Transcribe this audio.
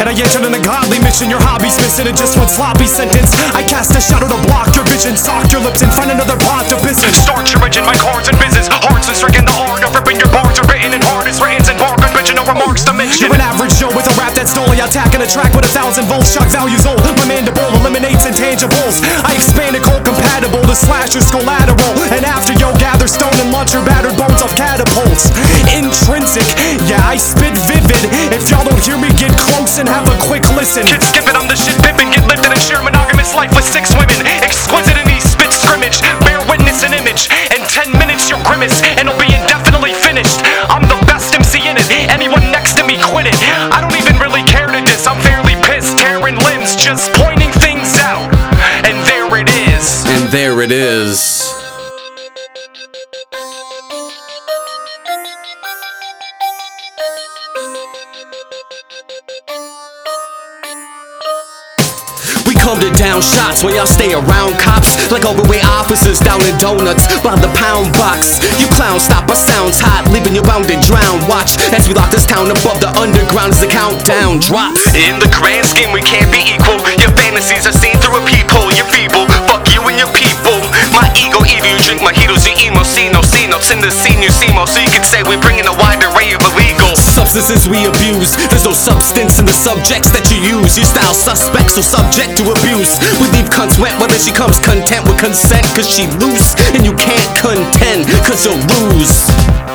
And I entered an ungodly mission. Your hobby's missing in just one sloppy sentence. I cast a shadow to block your vision. Sock your lips and find another plot to business. Start your engine, my chords and business. Hearts and stricken the art of ripping your bars are written in hard as written and bar convention. No remarks to mention. You're an average Joe with a rap that's only attacking a track with a thousand volts. Shock values old. My mandible eliminates intangibles. I expand expanded cold compatible to slash your skull lateral. And after yo, gather stone and launch your battered bones off catapults. Intrinsic, yeah, I spit vivid. If y'all don't hear me, get and have a quick listen. Kid skip it, I'm the shit pippin'. Get lifted and share monogamous life with six women. Exquisite in these spit scrimmage. Bear witness an image. In ten minutes, you'll grimace and it'll be indefinitely finished. I'm the best MC in it. Anyone next to me, quit it. I don't even really care to diss. I'm fairly pissed. Tearing limbs, just pointing things out. And there it is. And there it is. We come to down shots while y'all stay around cops Like overweight officers down in donuts by the pound box You clowns stop, our sounds hot, leaving you bound to drown Watch as we lock this town above the underground as the countdown drops In the grand scheme, we can't be equal. Your fantasies are seen through a peephole. You're feeble. Fuck you and your people. My ego evil. You drink mojitos, you emo. See no, see no. In the scene, you see more. So you can say we're bringing the illegals. Substances we abuse. There's no substance in the subjects that you use. Your style suspect, so subject to abuse. We leave cunts wet, then she comes content with consent Cause she loose, and you can't contend Cause you'll lose